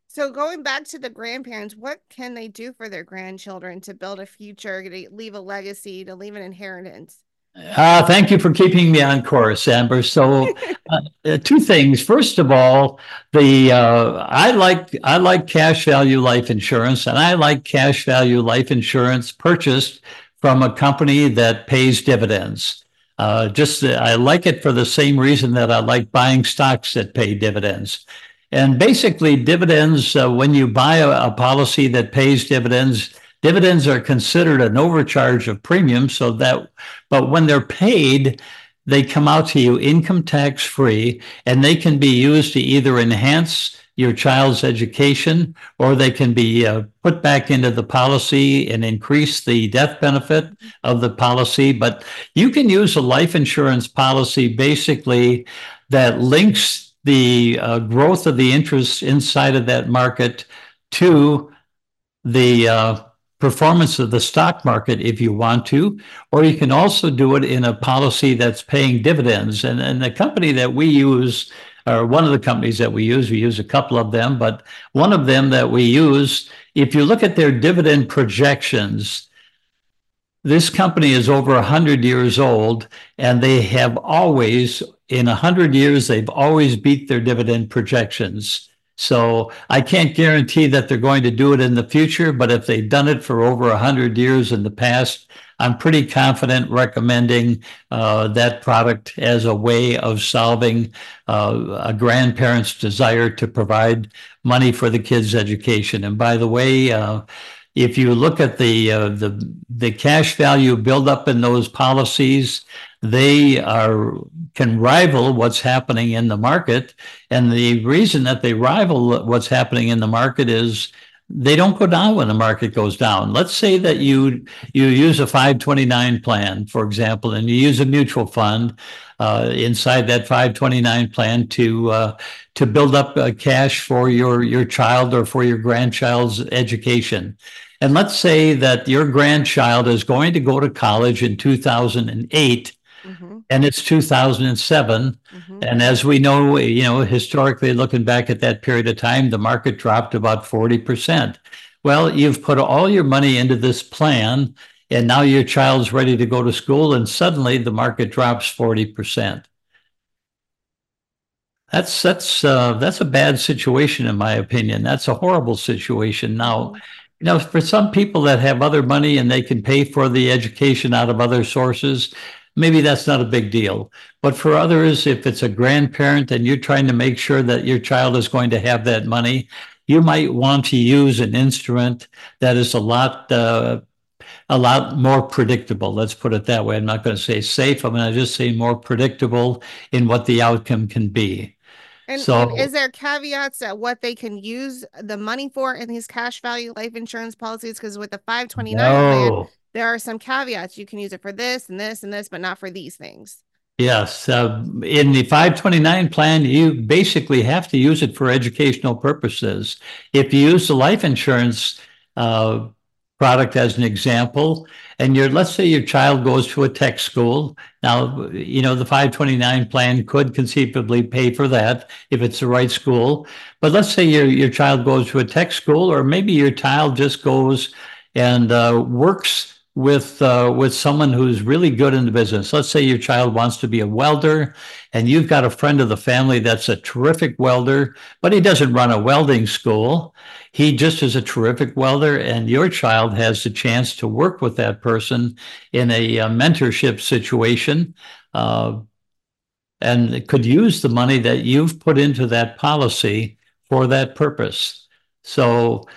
So, going back to the grandparents, what can they do for their grandchildren to build a future, to leave a legacy, to leave an inheritance?
Uh, thank you for keeping me on course, Amber. So, uh, uh, two things. First of all, the uh, I like I like cash value life insurance, and I like cash value life insurance purchased from a company that pays dividends. Uh, just I like it for the same reason that I like buying stocks that pay dividends. And basically, dividends, uh, when you buy a, a policy that pays dividends, Dividends are considered an overcharge of premium, so that, but when they're paid, they come out to you income tax free and they can be used to either enhance your child's education or they can be uh, put back into the policy and increase the death benefit of the policy. But you can use a life insurance policy basically that links the uh, growth of the interest inside of that market to the uh, performance of the stock market if you want to, or you can also do it in a policy that's paying dividends. And, and the company that we use, or one of the companies that we use, we use a couple of them, but one of them that we use, if you look at their dividend projections, this company is over 100 years old and they have always in 100 years they've always beat their dividend projections so I can't guarantee that they're going to do it in the future, but if they've done it for over 100 years in the past, I'm pretty confident recommending uh, that product as a way of solving uh, a grandparent's desire to provide money for the kids' education. And by the way, uh, if you look at the uh, the the cash value buildup in those policies, they are can rival what's happening in the market. And the reason that they rival what's happening in the market is they don't go down when the market goes down. Let's say that you you use a 529 plan, for example, and you use a mutual fund uh, inside that 529 plan to uh, to build up uh, cash for your your child or for your grandchild's education. And let's say that your grandchild is going to go to college in 2008 Mm-hmm. And it's 2007. Mm-hmm. And as we know, you know, historically looking back at that period of time, the market dropped about 40%. Well, you've put all your money into this plan, and now your child's ready to go to school, and suddenly the market drops 40%. That's that's uh, that's a bad situation, in my opinion. That's a horrible situation. Now, you know, for some people that have other money and they can pay for the education out of other sources, maybe that's not a big deal. But for others, if it's a grandparent and you're trying to make sure that your child is going to have that money, you might want to use an instrument that is a lot uh, a lot more predictable. Let's put it that way. I'm not going to say safe. I'm going to just say more predictable in what the outcome can be.
And, so, and is there caveats at what they can use the money for in these cash value life insurance policies? Because with the 529 no. plan, there are some caveats. You can use it for this and this and this, but not for these things.
Yes. Uh, in the 529 plan, you basically have to use it for educational purposes. If you use the life insurance uh, product as an example, and you're, let's say your child goes to a tech school. Now, you know, the 529 plan could conceivably pay for that if it's the right school. But let's say your, your child goes to a tech school, or maybe your child just goes and uh, works with uh, with someone who's really good in the business. Let's say your child wants to be a welder, and you've got a friend of the family that's a terrific welder, but he doesn't run a welding school. He just is a terrific welder, and your child has the chance to work with that person in a, a mentorship situation. Uh, and could use the money that you've put into that policy for that purpose. So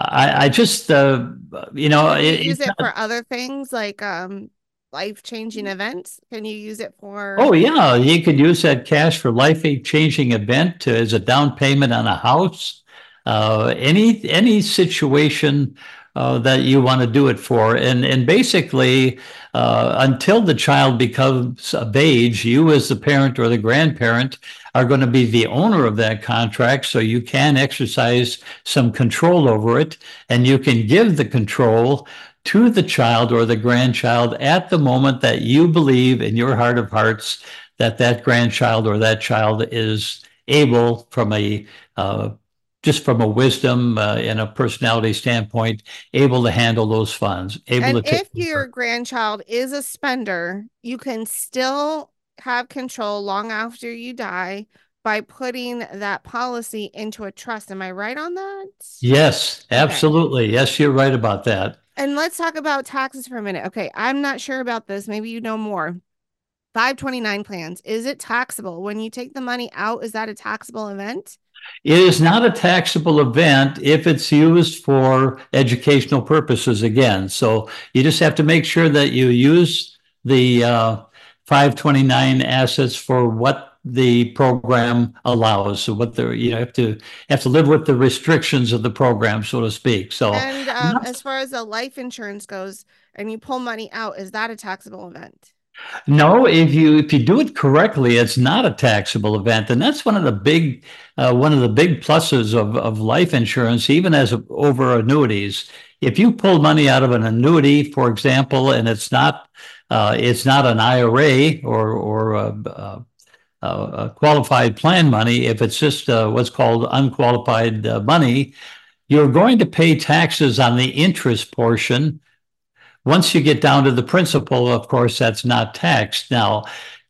I, I just, uh, you know,
it, use it for other things like um, life changing events. Can you use it for?
Oh yeah, you could use that cash for life changing event to, as a down payment on a house. Uh, any any situation uh, that you want to do it for. And, and basically, uh, until the child becomes of age, you as the parent or the grandparent are going to be the owner of that contract. So you can exercise some control over it and you can give the control to the child or the grandchild at the moment that you believe in your heart of hearts that that grandchild or that child is able from a uh, just from a wisdom uh, and a personality standpoint, able to handle those funds. Able
and to if your grandchild is a spender, you can still have control long after you die by putting that policy into a trust. Am I right on that?
Yes, absolutely. Okay. Yes, you're right about that.
And let's talk about taxes for a minute. Okay, I'm not sure about this. Maybe you know more. 529 plans, is it taxable? When you take the money out, is that a taxable event?
It is not a taxable event if it's used for educational purposes again. So you just have to make sure that you use the uh, 529 assets for what the program allows. So what the you have to have to live with the restrictions of the program, so to speak. So
and um, as far as the life insurance goes, and you pull money out, is that a taxable event?
No, if you if you do it correctly, it's not a taxable event, and that's one of the big uh, one of the big pluses of of life insurance, even as over annuities. If you pull money out of an annuity, for example, and it's not uh, it's not an IRA or or a, a, a, qualified plan money, if it's just uh, what's called unqualified uh, money, you're going to pay taxes on the interest portion once you get down to the principal, of course, that's not taxed. Now,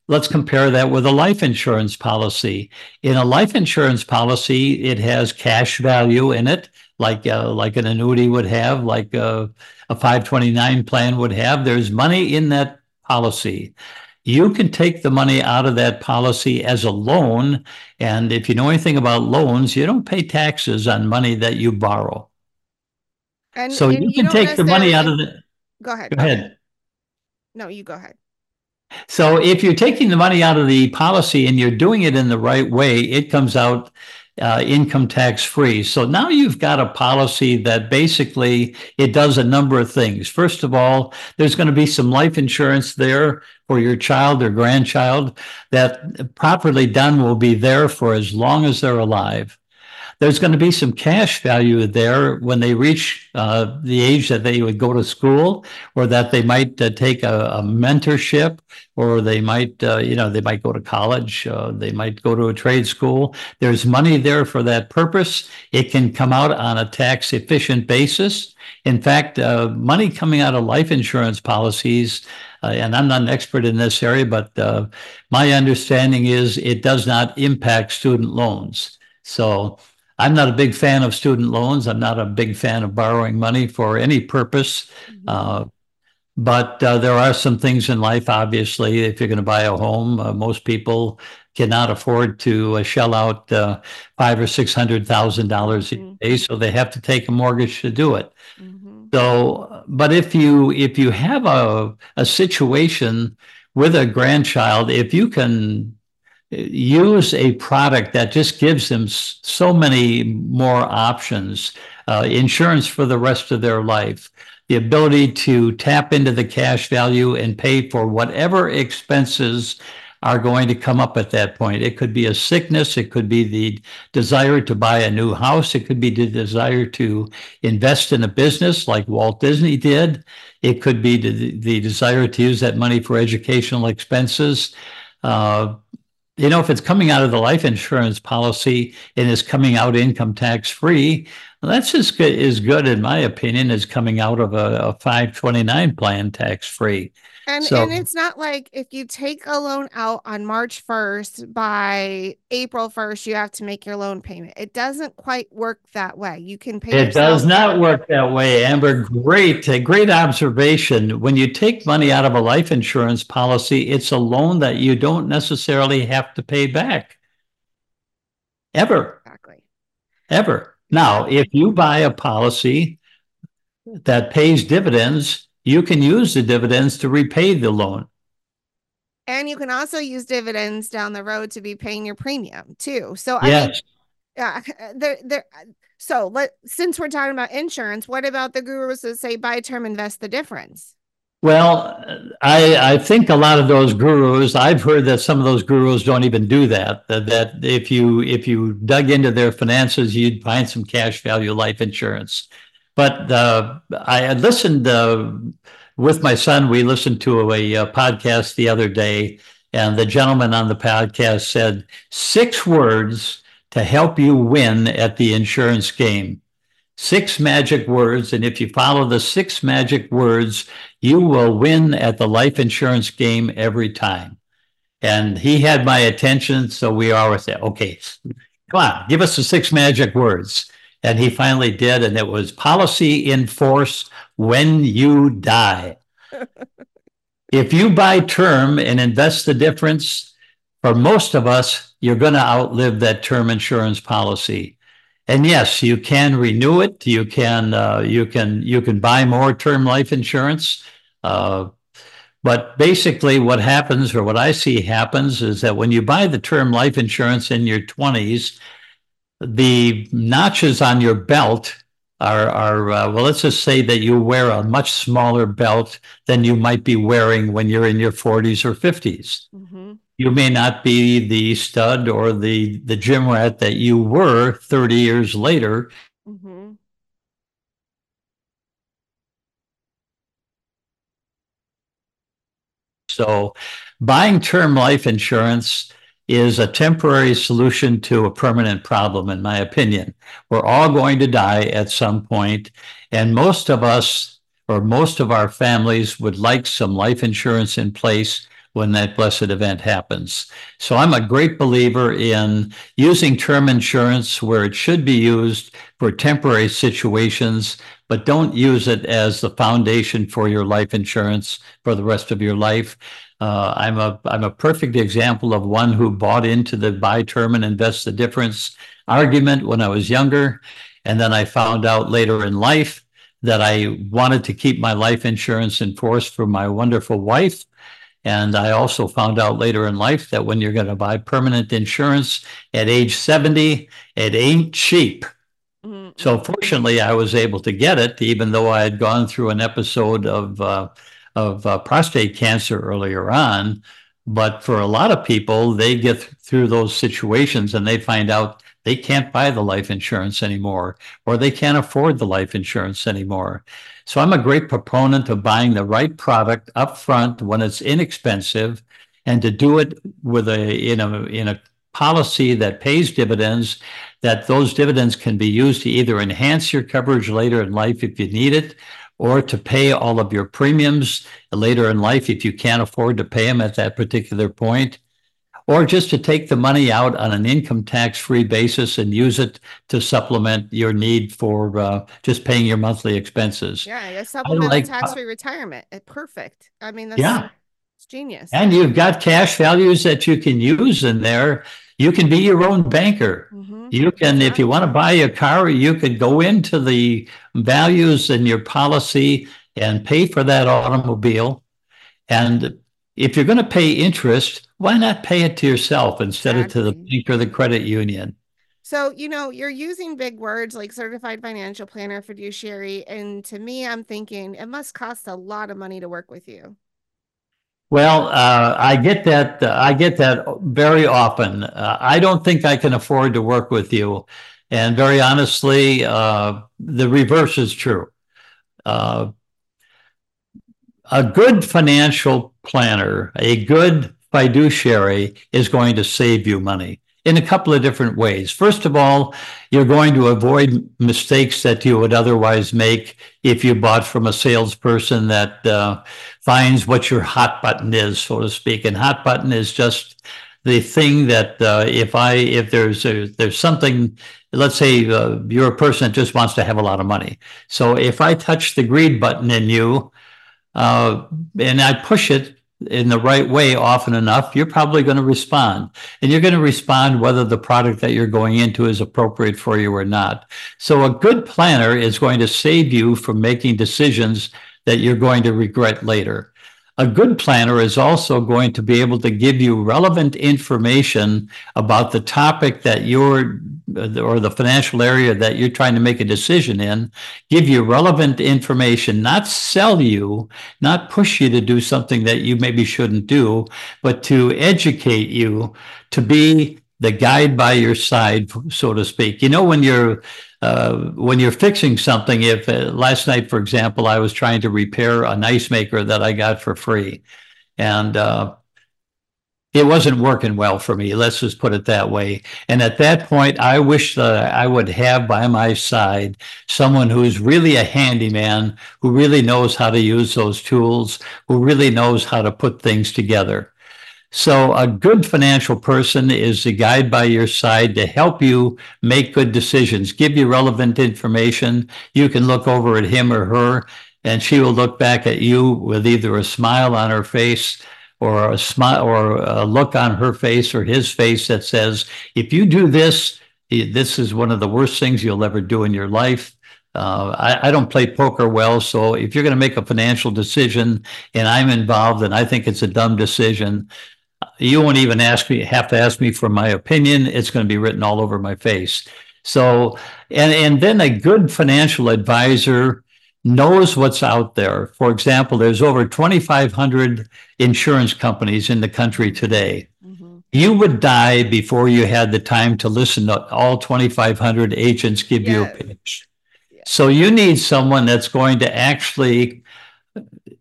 let's compare that with a life insurance policy. In a life insurance policy, it has cash value in it, like uh, like an annuity would have, like a, a 529 plan would have. There's money in that policy. You can take the money out of that policy as a loan. And if you know anything about loans, you don't pay taxes on money that you borrow. And, so and you can take the money out of the
Go ahead.
Go ahead.
No, you go ahead.
So if you're taking the money out of the policy and you're doing it in the right way, it comes out uh, income tax free. So now you've got a policy that basically it does a number of things. First of all, there's going to be some life insurance there for your child or grandchild that properly done will be there for as long as they're alive there's going to be some cash value there when they reach uh, the age that they would go to school or that they might uh, take a, a, mentorship or they might uh, you know they might go to college uh, they might go to a trade school. There's money there for that purpose. It can come out on a tax efficient basis. In fact uh, money coming out of life insurance policies uh, and I'm not an expert in this area, but my understanding is it does not impact student loans. So I'm not a big fan of student loans. I'm not a big fan of borrowing money for any purpose. Mm-hmm. Uh, but uh, there are some things in life, obviously, if you're going to buy a home, uh, most people cannot afford to uh, shell out uh, five or six hundred thousand dollars a mm-hmm. day, so they have to take a mortgage to do it. Mm-hmm. So, but if you if you have a a situation with a grandchild, if you can use a product that just gives them so many more options, uh, insurance for the rest of their life, the ability to tap into the cash value and pay for whatever expenses are going to come up at that point. It could be a sickness, it could be the desire to buy a new house, it could be the desire to invest in a business like Walt Disney did, it could be the, the desire to use that money for educational expenses. Uh, you know, if it's coming out of the life insurance policy and is coming out income tax free, that's as good as good, in my opinion, as coming out of a, a 529 plan tax free.
And so, and it's not like if you take a loan out on March 1st by April 1st, you have to make your loan payment. It doesn't quite work that way. You can pay.
It does not work that way, Amber. Great, great observation. When you take money out of a life insurance policy, it's a loan that you don't necessarily have to pay back. Ever.
Exactly.
Ever. Now, if you buy a policy that pays dividends, you can use the dividends to repay the loan.
And you can also use dividends down the road to be paying your premium too. So I yes. mean, yeah, there, there. So let since we're talking about insurance, what about the gurus that say buy term, invest the difference?
Well, I I think a lot of those gurus, I've heard that some of those gurus don't even do that. That, that if you if you dug into their finances, you'd find some cash value life insurance. But uh, I had listened uh, with my son. We listened to a, a, podcast the other day, and the gentleman on the podcast said six words to help you win at the insurance game. Six magic words. And if you follow the six magic words, you will win at the life insurance game every time. And he had my attention. So we always said, okay, come on, give us the six magic words. And he finally did. And it was policy in force when you die. if you buy term and invest the difference, for most of us, you're going to outlive that term insurance policy. And yes, you can renew it. You can uh, you can you can buy more term life insurance. Uh, but basically, what happens, or what I see happens, is that when you buy the term life insurance in your 20s, the notches on your belt are, are uh, well, let's just say that you wear a much smaller belt than you might be wearing when you're in your 40s or 50s. Mm-hmm. You may not be the stud or the, the gym rat that you were 30 years later. Mm-hmm. So, buying term life insurance is a temporary solution to a permanent problem, in my opinion. We're all going to die at some point, and most of us or most of our families would like some life insurance in place when that blessed event happens. So I'm a great believer in using term insurance where it should be used for temporary situations, but don't use it as the foundation for your life insurance for the rest of your life. Uh, I'm a I'm a perfect example of one who bought into the buy term and invest the difference argument when I was younger, and then I found out later in life that I wanted to keep my life insurance in force for my wonderful wife. And I also found out later in life that when you're going to buy permanent insurance at age 70, it ain't cheap. Mm-hmm. So fortunately, I was able to get it, even though I had gone through an episode of uh, of uh, prostate cancer earlier on. But for a lot of people, they get through those situations and they find out they can't buy the life insurance anymore, or they can't afford the life insurance anymore. So I'm a great proponent of buying the right product up front when it's inexpensive and to do it with a in a in a policy that pays dividends that those dividends can be used to either enhance your coverage later in life if you need it or to pay all of your premiums later in life if you can't afford to pay them at that particular point, or just to take the money out on an income tax free basis and use it to supplement your need for uh, just paying your monthly expenses.
Yeah, a supplemental like, tax free retirement. Eh, perfect. I mean, that's
yeah.
It's genius.
And you've got cash values that you can use in there. You can be your own banker. Mm-hmm. You can, if you want to buy a car, you could go into the values in your policy and pay for that automobile. And if you're going to pay interest, why not pay it to yourself instead exactly. of to the bank or the credit union?
So, you know, you're using big words like certified financial planner, fiduciary. And to me, I'm thinking it must cost a lot of money to work with you.
Well, uh, I get that. Uh, I get that very often. Uh, I don't think I can afford to work with you, and very honestly, uh, the reverse is true. Uh, a good financial planner, a good fiduciary, is going to save you money in a couple of different ways. First of all, you're going to avoid mistakes that you would otherwise make if you bought from a salesperson that uh, finds what your hot button is, so to speak. And hot button is just the thing that uh, if I if there's a, there's something, let's say uh, you're a person that just wants to have a lot of money. So if I touch the greed button in you, uh, and I push it in the right way often enough, you're probably going to respond. And you're going to respond whether the product that you're going into is appropriate for you or not. So a good planner is going to save you from making decisions that you're going to regret later. A good planner is also going to be able to give you relevant information about the topic that you're or the financial area that you're trying to make a decision in, give you relevant information, not sell you, not push you to do something that you maybe shouldn't do, but to educate you to be the guide by your side, so to speak. You know, when you're uh, when you're fixing something, if uh, last night, for example, I was trying to repair an ice maker that I got for free, and uh, it wasn't working well for me. Let's just put it that way. And at that point, I wish that I would have by my side someone who's really a handyman, who really knows how to use those tools, who really knows how to put things together. So, a good financial person is the guide by your side to help you make good decisions, give you relevant information. You can look over at him or her, and she will look back at you with either a smile on her face or a smile or a look on her face or his face that says, if you do this, this is one of the worst things you'll ever do in your life. Uh, I, I, don't play poker well, so if you're going to make a financial decision and I'm involved and I think it's a dumb decision, you won't even ask me have to ask me for my opinion. It's going to be written all over my face. So, and and then a good financial advisor knows what's out there. For example, there's over 2,500 insurance companies in the country today. Mm-hmm. You would die before you had the time to listen to all 2,500 agents give yes. you a pitch. So you need someone that's going to actually,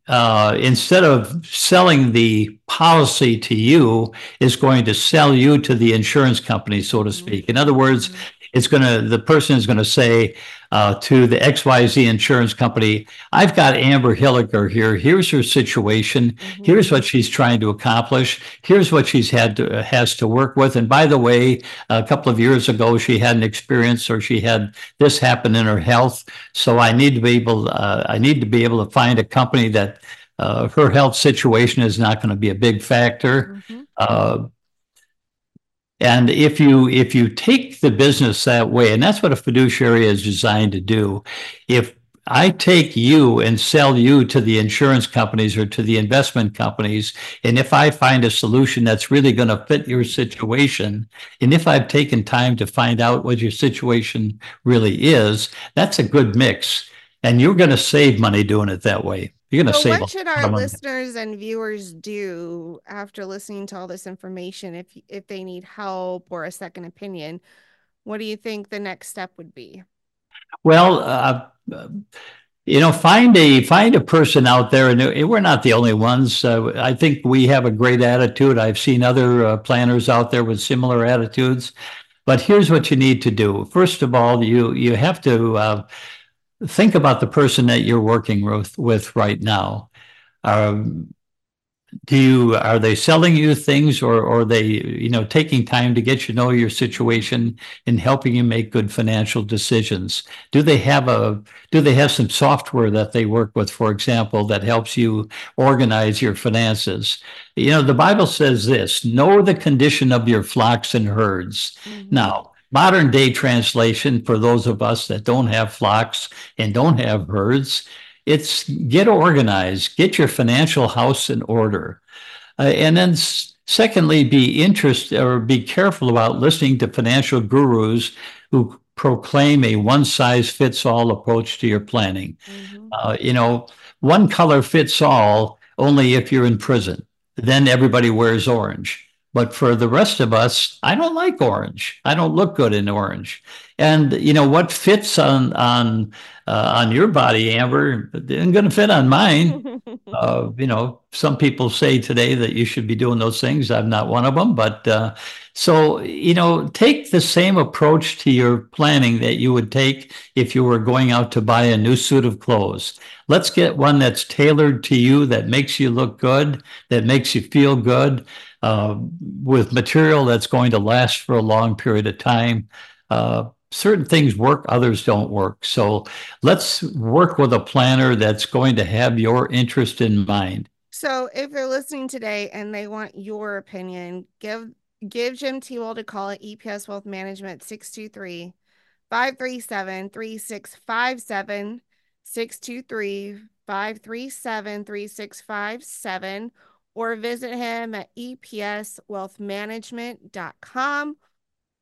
uh, instead of selling the policy to you, is going to sell you to the insurance company, so to speak. In other words, mm-hmm it's going to the person is going to say uh, to the xyz insurance company i've got amber hiliker here. Here's her situation. Mm-hmm. here's what she's trying to accomplish. Here's what she's had to has to work with. And by the way a couple of years ago she had an experience or she had this happen in her health. So i need to be able uh, i need to be able to find a company that uh, her health situation is not going to be a big factor. Mm-hmm. And if you if you take the business that way, and that's what a fiduciary is designed to do, if I take you and sell you to the insurance companies or to the investment companies. And if I find a solution that's really going to fit your situation, and if I've taken time to find out what your situation really is, that's a good mix. And you're going to save money doing it that way. You're going to so save.
What should our listeners and viewers do after listening to all this information? If if they need help or a second opinion, what do you think the next step would be?
Well, uh, you know, find a find a person out there, and we're not the only ones. Uh, I think we have a great attitude. I've seen other uh, planners out there with similar attitudes. But here's what you need to do. First of all, you you have to uh, think about the person that you're working with, with right now. Um, do you are they selling you things or, or are they you know taking time to get you know your situation and helping you make good financial decisions do they have a do they have some software that they work with for example that helps you organize your finances you know the bible says this know the condition of your flocks and herds mm-hmm. now modern day translation for those of us that don't have flocks and don't have herds it's get organized get your financial house in order. Uh, and then secondly be interested or be careful about listening to financial gurus who proclaim a one size fits all approach to your planning. Mm-hmm. uh, you know one color fits all only if you're in prison. Then everybody wears orange but for the rest of us, I don't like orange. I don't look good in orange. And you know what fits on on uh, on your body, Amber, isn't going to fit on mine. uh, you know, some people say today that you should be doing those things. I'm not one of them, but uh, so you know, take the same approach to your planning that you would take if you were going out to buy a new suit of clothes. Let's get one that's tailored to you, that makes you look good, that makes you feel good uh, with material that's going to last for a long period of time. Uh, certain things work, others don't work. So let's work with a planner that's going to have your interest in mind.
So if they're listening today and they want your opinion, give give Jim Tewalt a call at EPS Wealth Management 623 537 3657 623 537 3657 or visit him at epswealthmanagement.com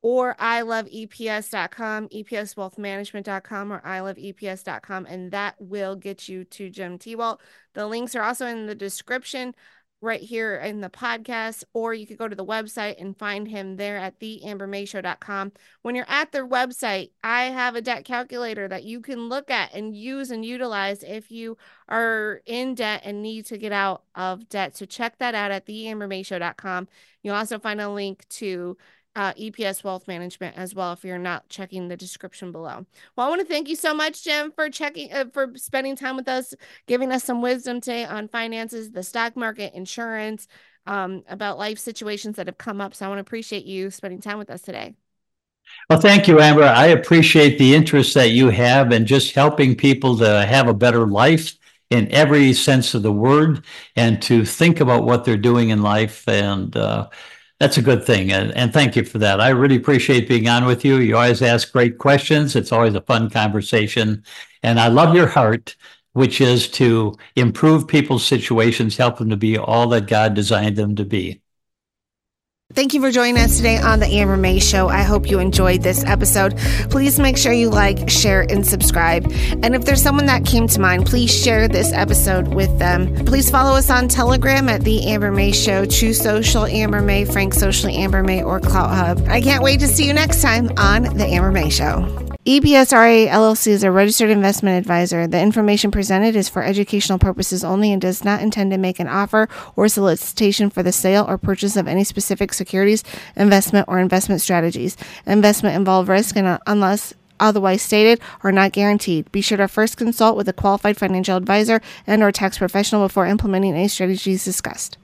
or iloveeps.com, epswealthmanagement.com, or iloveeps.com, and that will get you to Jim Tewalt. The links are also in the description right here in the podcast, or you could go to the website and find him there at theambermayshow.com. When you're at their website, I have a debt calculator that you can look at and use and utilize if you are in debt and need to get out of debt. So check that out at theambermayshow.com. You'll also find a link to uh, EPS Wealth Management as well if you're not checking the description below. Well, I want to thank you so much, Jim, for checking uh, for spending time with us, giving us some wisdom today on finances, the stock market, insurance, um, about life situations that have come up. So I want to appreciate you spending time with us today.
Well, thank you, Amber. I appreciate the interest that you have in just helping people to have a better life in every sense of the word and to think about what they're doing in life. And uh, that's a good thing. And, and thank you for that. I really appreciate being on with you. You always ask great questions. It's always a fun conversation. And I love your heart, which is to improve people's situations, help them to be all that God designed them to be.
Thank you for joining us today on the Amber May Show. I hope you enjoyed this episode. Please make sure you like, share, and subscribe. And if there's someone that came to mind, please share this episode with them. Please follow us on Telegram at The Amber May Show, Truth Social Amber May, Frank Socially Amber May, or Clout Hub. I can't wait to see you next time on The Amber May Show. EBSRA LLC is a registered investment advisor. The information presented is for educational purposes only and does not intend to make an offer or solicitation for the sale or purchase of any specific securities, investment, or investment strategies. Investment involve risk and uh, unless otherwise stated are not guaranteed. Be sure to first consult with a qualified financial advisor and or tax professional before implementing any strategies discussed.